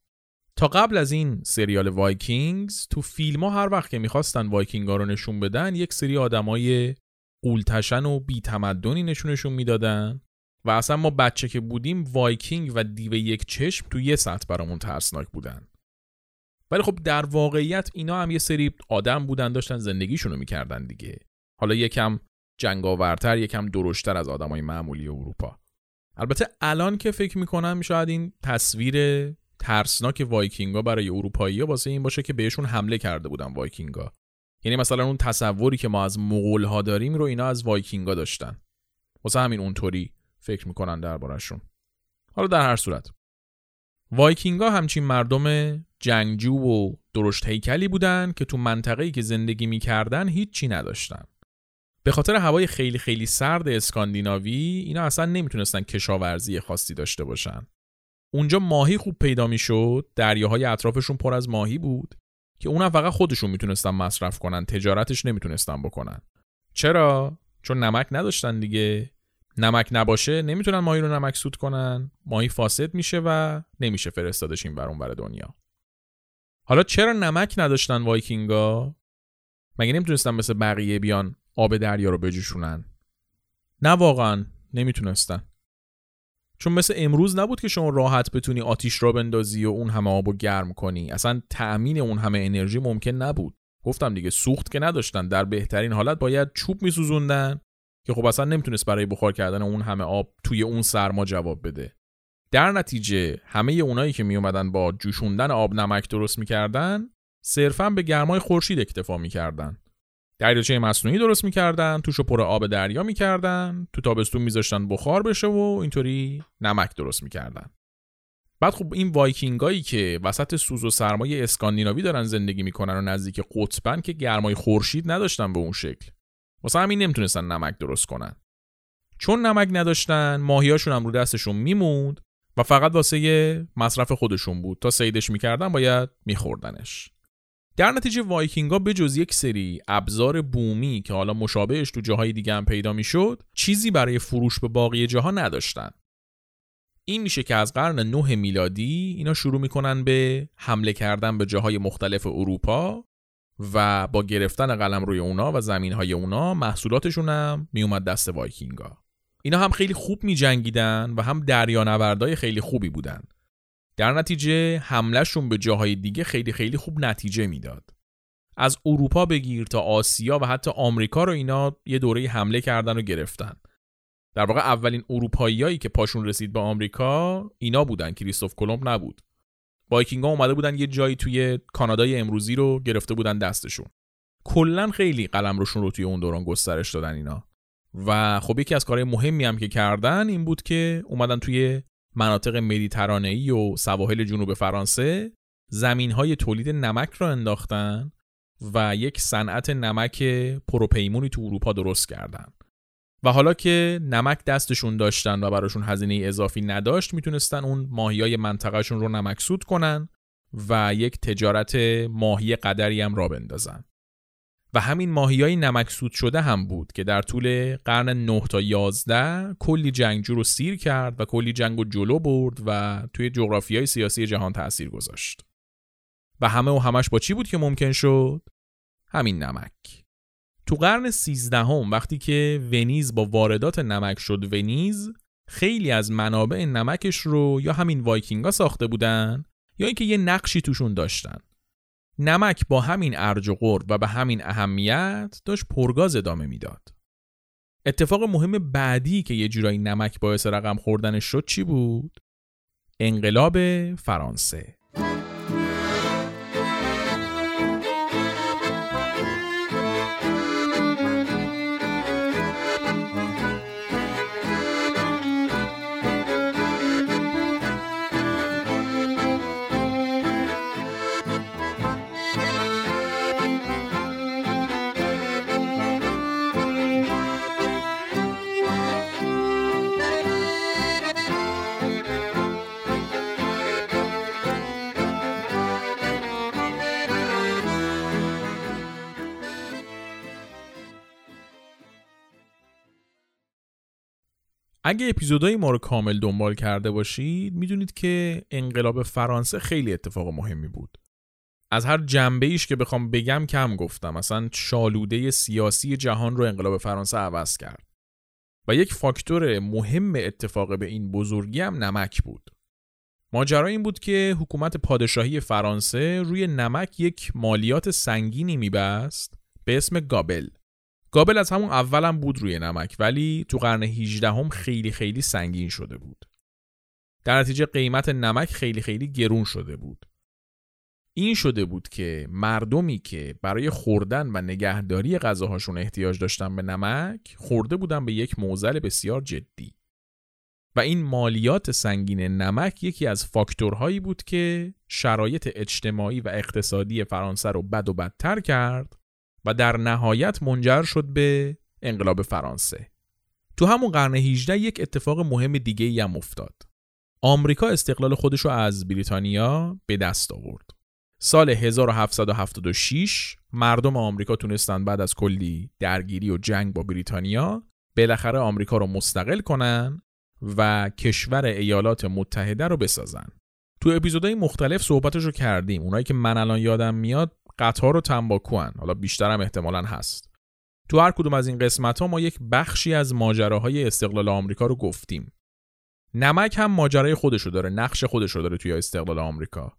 تا قبل از این سریال Vikings تو فیلم ها هر وقت که می‌خواستن وایکینگ ها رو نشون بدن یک سری آدمای قلتشن و بیتمدنی نشونشون می‌دادن و اصلا ما بچه که بودیم وایکینگ و دیو یک چشم تو یه سطح برامون ترسناک بودن ولی خب در واقعیت اینا هم یه سری آدم بودن داشتن زندگیشونو می‌کردن دیگه. حالا یکم جنگاورتر یکم درشتر از آدمای معمولی اروپا. البته الان که فکر می‌کنم شاید این تصویر ترسناک وایکینگا برای اروپایی ها واسه این باشه که بهشون حمله کرده بودن وایکینگا. یعنی مثلا اون تصوری که ما از مغول ها داریم رو اینا از وایکینگا داشتن. واسه همین اونطوری فکر می‌کنن دربارشون حالا در هر صورت وایکینگا همچین مردم جنگجو و درشت هیکلی بودن که تو منطقه‌ای که زندگی می‌کردن هیچی نداشتن. به خاطر هوای خیلی خیلی سرد اسکاندیناوی اینا اصلا نمی‌تونستن کشاورزی خاصی داشته باشن. اونجا ماهی خوب پیدا می‌شد دریاهای اطرافشون پر از ماهی بود که اونم فقط خودشون می‌تونستن مصرف کنن تجارتش نمی‌تونستن بکنن. چرا؟ چون نمک نداشتن دیگه. نمک نباشه نمی‌تونن ماهی رو نمک سود کنن. ماهی فاسد میشه و نمیشه فرستادش این بر بر دنیا. حالا چرا نمک نداشتن وایکینگا؟ مگه نمی‌تونستن مثل بقیه بیان آب دریا رو بجوشونن؟ نه واقعا نمی‌تونستن. چون مثل امروز نبود که شما راحت بتونی آتیش را بندازی و اون همه آب گرم کنی. اصلا تأمین اون همه انرژی ممکن نبود. گفتم دیگه سوخت که نداشتن. در بهترین حالت باید چوب میسوزوندن که خب اصلا نمی‌تونست برای بخار کردن اون همه آب توی اون سرما جواب بده. در نتیجه همه اونایی که میومدن با جوشوندن آب نمک درست می‌کردن صرفا به گرمای خورشید اکتفا می‌کردن. دریاچه مصنوعی درست می‌کردن توشو پر آب دریا می‌کردن تو تابستون میذاشتن بخار بشه و اینطوری نمک درست می‌کردن. بعد خب این وایکینگایی که وسط سوز و سرمای اسکاندیناوی دارن زندگی می‌کنن و نزدیک قطبن که گرمای خورشید نداشتن به اون شکل. واسه همین نمی‌تونستن نمک درست کنن. چون نمک نداشتن ماهیاشون هم رو دستشون میموند و فقط واسه مصرف خودشون بود تا سیدش می‌کردن باید میخوردنش. در نتیجه وایکینگا به جز یک سری ابزار بومی که حالا مشابهش تو جاهای دیگه هم پیدا می‌شد چیزی برای فروش به باقی جاها نداشتن. این میشه که از قرن 9 میلادی اینا شروع می‌کنن به حمله کردن به جاهای مختلف اروپا و با گرفتن قلم روی اونا و زمین های اونا محصولاتشون هم میومد دست وایکینگا اینا هم خیلی خوب می جنگیدن و هم دریانوردای خیلی خوبی بودن. در نتیجه حملهشون به جاهای دیگه خیلی خیلی خوب نتیجه می‌داد. از اروپا بگیر تا آسیا و حتی آمریکا رو اینا یه دوره حمله کردن و گرفتن. در واقع اولین اروپاییایی که پاشون رسید به آمریکا اینا بودن کریستوف کلمب نبود. وایکینگا اومده بودن یه جایی توی کانادای امروزی رو گرفته بودن دستشون. کلا خیلی قلم روشون رو توی اون دوران گسترش دادن اینا. و خب یکی از کارهای مهمی هم که کردن این بود که اومدن توی مناطق مدیترانه‌ای و سواحل جنوب فرانسه زمین های تولید نمک را انداختن و یک صنعت نمک پروپیمونی تو اروپا درست کردن. و حالا که نمک دستشون داشتن و براشون هزینه اضافی نداشت می‌تونستن اون ماهی های منطقهشون رو نمک سود کنن و یک تجارت ماهی قدری هم را بندازن. و همین ماهی های نمک سود شده هم بود که در طول قرن 9 تا 11 کلی جنگجو رو سیر کرد و کلی جنگ و جلو برد و توی جغرافی های سیاسی جهان تاثیر گذاشت. و همه و همش با چی بود که ممکن شد؟ همین نمک. تو قرن 13 هم وقتی که ونیز با واردات نمک شد ونیز خیلی از منابع نمکش رو یا همین وایکینگا ساخته بودن یا اینکه یه نقشی توشون داشتن. نمک با همین ارج و قرب و به همین اهمیت داشت پرگاز ادامه می‌داد. اتفاق مهم بعدی که یه جورایی نمک باعث رقم خوردنش شد چی بود؟ انقلاب فرانسه اگه اپیزودهای ما رو کامل دنبال کرده باشید می‌دونید که انقلاب فرانسه خیلی اتفاق مهمی بود. از هر جنبه ایش که بخوام بگم کم گفتم. اصلا شالوده سیاسی جهان رو انقلاب فرانسه عوض کرد. و یک فاکتور مهم اتفاق به این بزرگی هم نمک بود. ماجرا این بود که حکومت پادشاهی فرانسه روی نمک یک مالیات سنگینی میبست به اسم گابل. گابل از همون اولم بود روی نمک ولی تو قرن 18 هم خیلی خیلی سنگین شده بود. در نتیجه قیمت نمک خیلی خیلی گرون شده بود. این شده بود که مردمی که برای خوردن و نگهداری غذاهاشون احتیاج داشتن به نمک خورده بودن به یک موزل بسیار جدی. و این مالیات سنگین نمک یکی از فاکتورهایی بود که شرایط اجتماعی و اقتصادی فرانسه رو بد و بدتر کرد و در نهایت منجر شد به انقلاب فرانسه. تو همون قرن 18 یک اتفاق مهم دیگه ای هم افتاد. آمریکا استقلال خودش رو از بریتانیا به دست آورد. سال 1776 مردم آمریکا تونستن بعد از کلی درگیری و جنگ با بریتانیا بالاخره آمریکا رو مستقل کنن و کشور ایالات متحده رو بسازن. تو اپیزودهای مختلف صحبتش رو کردیم. اونایی که من الان یادم میاد قطار و تنباکو هن. حالا بیشترم احتمالا هست. تو هر کدوم از این قسمت ها ما یک بخشی از ماجراهای استقلال آمریکا رو گفتیم. نمک هم ماجرای خودشو داره، نقش خودشو داره توی استقلال آمریکا.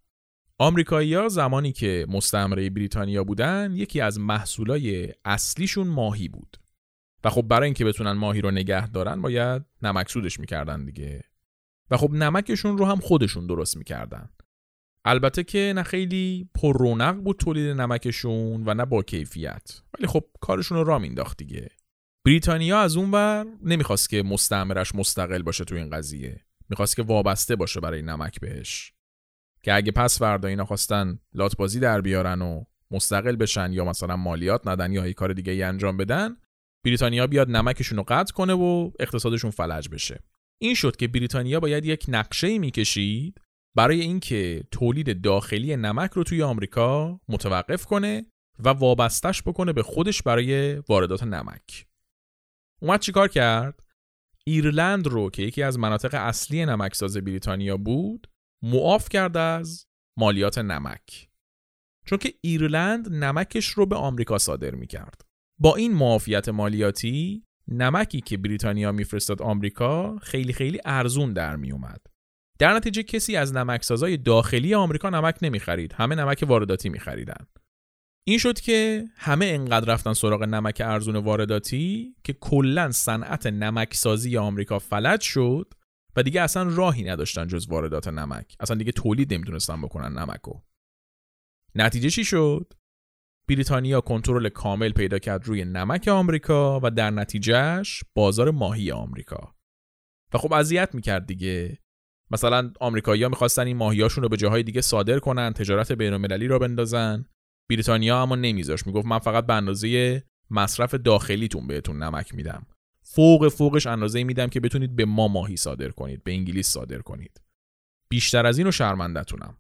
آمریکایی‌ها زمانی که مستعمره بریتانیا بودن، یکی از محصولای اصلیشون ماهی بود. و خب برای اینکه بتونن ماهی رو نگه دارن باید نمک سودش می‌کردن دیگه و خب نمکشون رو هم خودشون درست می‌کردن البته که نه خیلی پر رونق بود تولید نمکشون و نه با کیفیت. ولی خب کارشون رو را مینداخت دیگه. بریتانیا از اون ور نمی‌خواست که مستعمرش مستقل باشه تو این قضیه. می‌خواست که وابسته باشه برای نمک بهش. که اگه پس فردا اینا خواستن لاتبازی در بیارن و مستقل بشن یا مثلا مالیات ندن یا کار دیگه ای انجام بدن بریتانیا بیاد نمکشون رو قطع کنه و اقتصادشون فلج بشه. این شد که بریتانیا باید یک نقشه می‌کشید برای اینکه تولید داخلی نمک رو توی آمریکا متوقف کنه و وابستش بکنه به خودش برای واردات نمک. اومد چیکار کرد؟ ایرلند رو که یکی از مناطق اصلی نمکساز بریتانیا بود معاف کرد از مالیات نمک. چون که ایرلند نمکش رو به آمریکا صادر می‌کرد. با این معافیت مالیاتی نمکی که بریتانیا میفرستاد آمریکا خیلی خیلی ارزون در می اومد. در نتیجه کسی از نمکسازای داخلی آمریکا نمک نمی‌خرید. همه نمک وارداتی میخریدن. این شد که همه انقدر رفتن سراغ نمک ارزون وارداتی که کلا صنعت نمکسازی آمریکا فلج شد و دیگه اصلا راهی نداشتن جز واردات نمک. اصلا دیگه تولید نمی‌تونستن بکنن نمکو. نتیجه چی شد؟ بریتانیا کنترل کامل پیدا کرد روی نمک آمریکا و در نتیجهش بازار ماهی آمریکا. و خب اذیت می‌کرد دیگه. مثلا آمریکایی‌ها می‌خواستن این ماهیاشون رو به جاهای دیگه صادر کنن تجارت بین‌المللی را بندازن. بریتانیا اما نمیذاش. می‌گفت من فقط به اندازه مصرف داخلیتون بهتون نمک میدم. فوق فوقش اندازه میدم که بتونید به ما ماهی صادر کنید به انگلیس صادر کنید. بیشتر از اینو شرمندتونم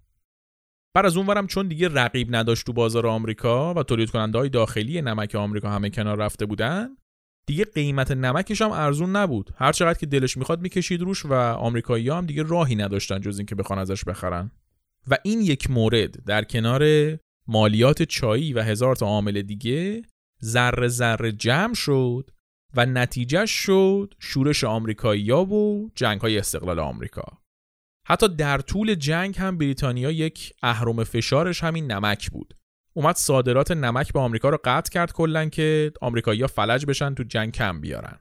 بر از اونورم چون دیگه رقیب نداشت تو بازار آمریکا و تولید کننده های داخلی نمک آمریکا همه کنار رفته بودن دیگه قیمت نمکش هم ارزون نبود. هر چقدر که دلش می‌خواد می‌کشید روش و آمریکایی هم دیگه راهی نداشتن جز اینکه بخوان ازش بخرن. و این یک مورد در کنار مالیات چایی و هزار تا عامل دیگه ذره ذره جمع شد و نتیجه شد شورش آمریکایی‌ها و جنگ های استقلال آمریکا. حتی در طول جنگ هم بریتانیا یک اهرم فشارش همین نمک بود. اومد صادرات نمک به آمریکا رو قطع کرد کلا که آمریکایی‌ها فلج بشن تو جنگ کم بیارن.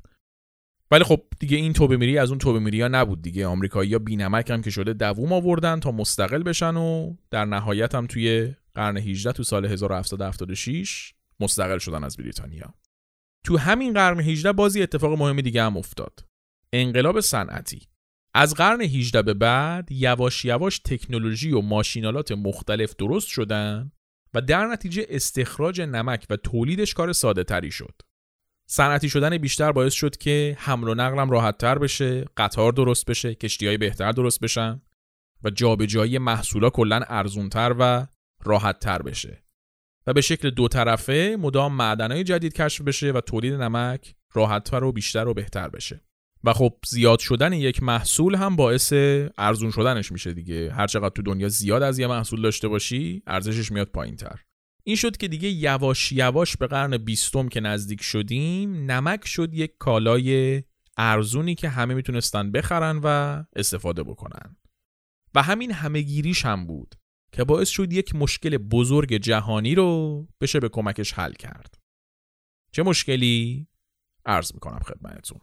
ولی خب دیگه این توبه میری از اون توبه میری ها نبود دیگه. آمریکایی‌ها بی نمک هم که شده دووم آوردن تا مستقل بشن و در نهایت هم توی قرن 18 تو سال 1776 مستقل شدن از بریتانیا. تو همین قرن 18 بازی اتفاق مهم دیگه هم افتاد. انقلاب صنعتی. از قرن 18 به بعد یواش یواش تکنولوژی و ماشینالات مختلف درست شدن و در نتیجه استخراج نمک و تولیدش کار ساده تری شد. صنعتی شدن بیشتر باعث شد که حمل و نقلم راحت تر بشه، قطار درست بشه، کشتی های بهتر درست بشن و جابجایی محصولا کلا ارزونتر و راحت تر بشه. و به شکل دو طرفه مدام معدنهای جدید کشف بشه و تولید نمک راحتتر و بیشتر و بهتر بشه. و خب زیاد شدن یک محصول هم باعث ارزون شدنش میشه دیگه. هر چقدر تو دنیا زیاد از یه محصول داشته باشی ارزشش میاد پایین تر. این شد که دیگه یواش یواش به قرن بیستم که نزدیک شدیم نمک شد یک کالای ارزونی که همه می‌تونستن بخرن و استفاده بکنن. و همین همهگیریش هم بود که باعث شد یک مشکل بزرگ جهانی رو بشه به کمکش حل کرد. چه مشکلی؟ عرض می‌کنم خدمتتون.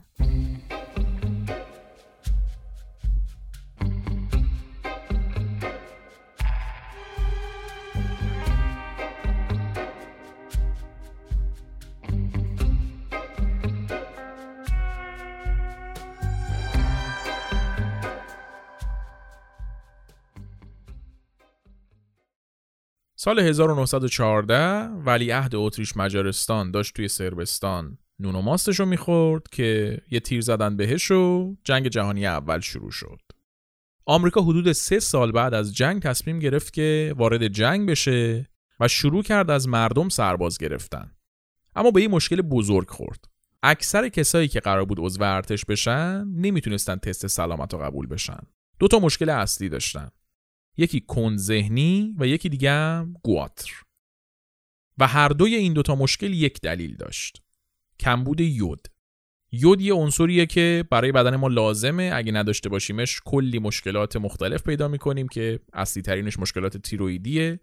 سال 1914 ولیعهد اتریش مجارستان داشت توی سربستان نون و ماستش رو می‌خورد که یه تیر زدن بهش و جنگ جهانی اول شروع شد. آمریکا حدود سه سال بعد از جنگ تصمیم گرفت که وارد جنگ بشه و شروع کرد از مردم سرباز گرفتن. اما به این مشکل بزرگ خورد. اکثر کسایی که قرار بود عضو ارتش بشن نمی‌تونستن تست سلامت رو قبول بشن. دو تا مشکل اصلی داشتن. یکی کن ذهنی و یکی دیگه هم گواتر. و هر دوی این دوتا مشکل یک دلیل داشت. کمبود یود. یود یه عنصریه که برای بدن ما لازمه. اگه نداشته باشیمش کلی مشکلات مختلف پیدا می‌کنیم که اصلی ترینش مشکلات تیرویدیه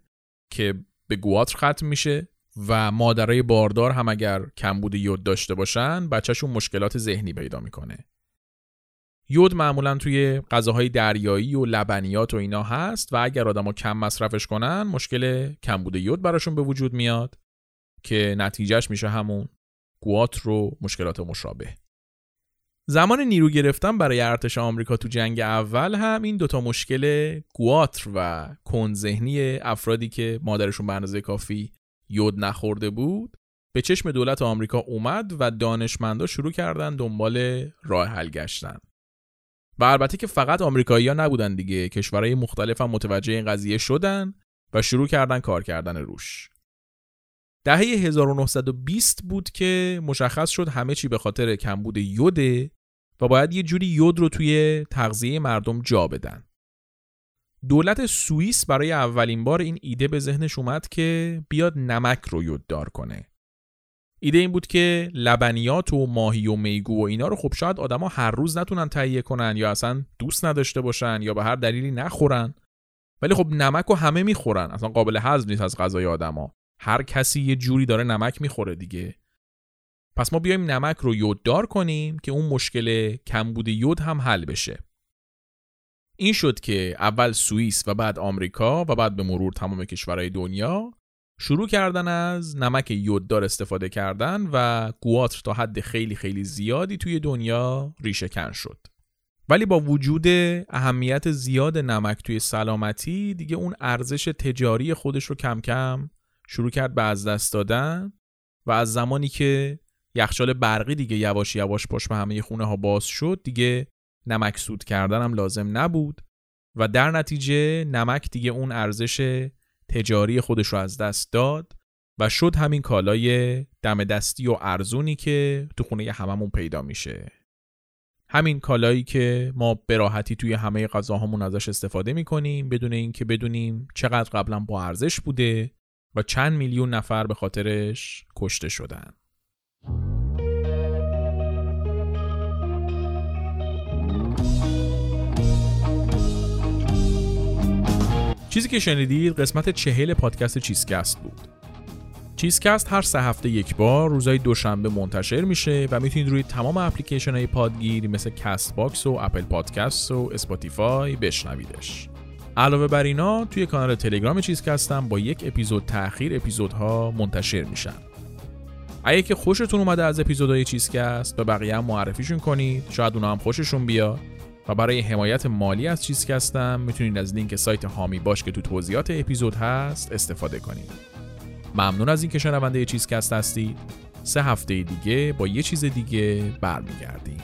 که به گواتر ختم میشه و مادرای باردار هم اگر کمبود یود داشته باشن بچهشون مشکلات ذهنی پیدا می‌کنه. یود معمولا توی غذاهای دریایی و لبنیات و اینا هست و اگر آدما کم مصرفش کنن مشکل کمبود یود براشون به وجود میاد که نتیجهش میشه همون گوات رو مشکلات مشابه. زمان نیرو گرفتن برای ارتش آمریکا تو جنگ اول هم این دوتا مشکل گواتر و ذهنی افرادی که مادرشون به اندازه کافی یود نخورده بود به چشم دولت آمریکا اومد و دانشمندا شروع کردن دنبال راه حل گشتن. و البته که فقط آمریکایی ها نبودن دیگه کشورهای مختلف هم متوجه این قضیه شدن و شروع کردن کار کردن روش دهه 1920 بود که مشخص شد همه چی به خاطر کمبود یوده و باید یه جوری یود رو توی تغذیه مردم جا بدن. دولت سوئیس برای اولین بار این ایده به ذهنش اومد که بیاد نمک رو یوددار کنه. ایده این بود که لبنیات و ماهی و میگو و اینا رو خب شاید آدما هر روز نتونن تهیه کنن یا اصلا دوست نداشته باشن یا به هر دلیلی نخورن. ولی خب نمک رو همه می‌خورن. اصلا قابل هضم نیست از غذای آدما. هر کسی یه جوری داره نمک می‌خوره دیگه. پس ما بیایم نمک رو یوددار کنیم که اون مشکل کمبود یود هم حل بشه. این شد که اول سوئیس و بعد آمریکا و بعد به مرور تمام کشورهای دنیا شروع کردن از نمک یوددار استفاده کردن و گواتر تا حد خیلی خیلی زیادی توی دنیا ریشه کن شد. ولی با وجود اهمیت زیاد نمک توی سلامتی دیگه اون ارزش تجاری خودش رو کم کم شروع کرد به از دست دادن و از زمانی که یخچال برقی دیگه یواش یواش پشت به همه خونه ها باز شد دیگه نمک سود کردن هم لازم نبود و در نتیجه نمک دیگه اون ارزش تجاری خودش رو از دست داد و شد همین کالای دم دستی و ارزونی که تو خونه هممون پیدا میشه. همین کالایی که ما به راحتی توی همه غذاهامون ازش استفاده می‌کنیم بدون اینکه بدونیم چقدر قبلا با ارزش بوده و چند میلیون نفر به خاطرش کشته شدن. چیزی که شنیدید قسمت چهل پادکست چیزکست بود. چیزکست هر سه هفته یک بار روزای دوشنبه منتشر میشه و می‌تونید روی تمام اپلیکیشن های پادگیر مثل Castbox و اپل پادکست و اسپاتیفای بشنویدش. علاوه بر اینا توی کانال تلگرام چیزکستم با یک اپیزود تاخیر اپیزودها منتشر میشن. اگه که خوشتون اومده از اپیزودهای چیزکست به بقیه هم معرفیشون کنید شاید اونا هم خوششون بیاد. و برای حمایت مالی از چیزکستم می‌تونید از لینک سایت هامی باش که تو توضیحات اپیزود هست استفاده کنید. ممنون از اینکه شنونده چیزکست هستید. سه هفته دیگه با یه چیز دیگه برمیگردیم.